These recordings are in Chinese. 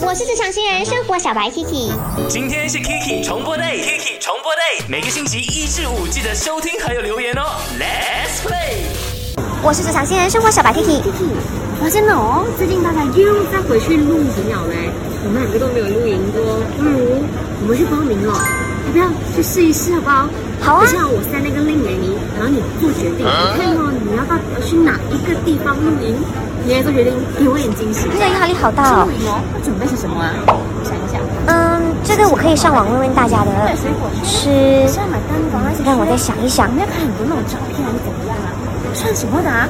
我是职场新人生活小白 Kiki。今天是 Kiki 重播 day，Kiki 重播 day，每个星期一至五记得收听还有留言哦。Let's play。我是职场新人生活小白 Kiki。发现了哦，最近大家又在回去露营了嘞。我们两个都没有露营过，不如我们去报名了，要不要去试一试好不好？好啊等下我塞那个令给你，然后你做决定。你要去哪一个地方露营？你来做决定，给我点惊喜。这个压力好大哦露。营哦，要准备些什么啊？我想一想，嗯，这个我可以上网问问大家的。水果吃，要买灯光那些，让我再想一想我。们要看很多那种照片，还是怎么样啊？算什么的啊？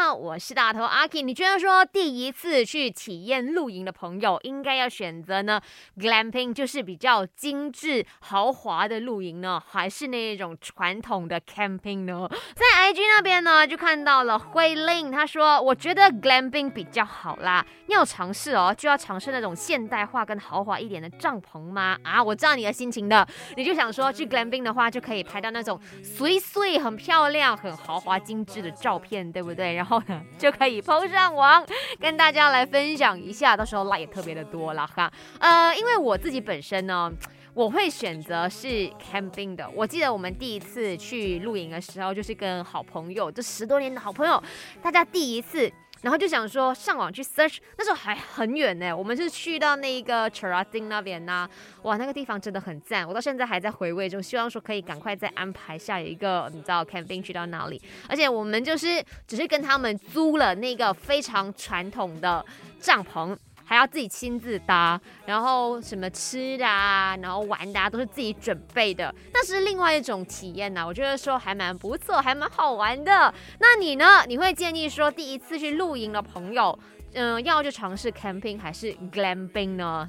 哦，你好，我是大头阿 K。你觉得说第一次去体验露营的朋友，应该要选择呢 glamping，就是比较精致豪华的露营呢，还是那一种传统的 camping 呢？在 IG 那边呢，就看到了慧令，他说我觉得 glamping 比较好啦，要尝试哦，就要尝试那种现代化跟豪华一点的帐篷吗？啊，我知道你的心情的，你就想说去 glamping 的话，就可以拍到那种碎碎、很漂亮、很豪华、精致的照片，对不对？然后呢，就可以 PO 上网，跟大家来分享一下，到时候辣也特别的多了哈。呃，因为我自己本身呢。我会选择是 camping 的。我记得我们第一次去露营的时候，就是跟好朋友，这十多年的好朋友，大家第一次。然后就想说上网去 search，那时候还很远呢，我们是去到那个 c h a r a t i n 那边呐、哇，那个地方真的很赞，我到现在还在回味中，希望说可以赶快再安排下一个你知道 camping 去到哪里。而且我们就是只是跟他们租了那个非常传统的帐篷。还要自己亲自搭，然后什么吃的啊，然后玩的啊，都是自己准备的。那是另外一种体验呐、我觉得说还蛮不错，还蛮好玩的。那你呢？你会建议说第一次去露营的朋友，嗯、要去尝试 camping 还是 glamping 呢？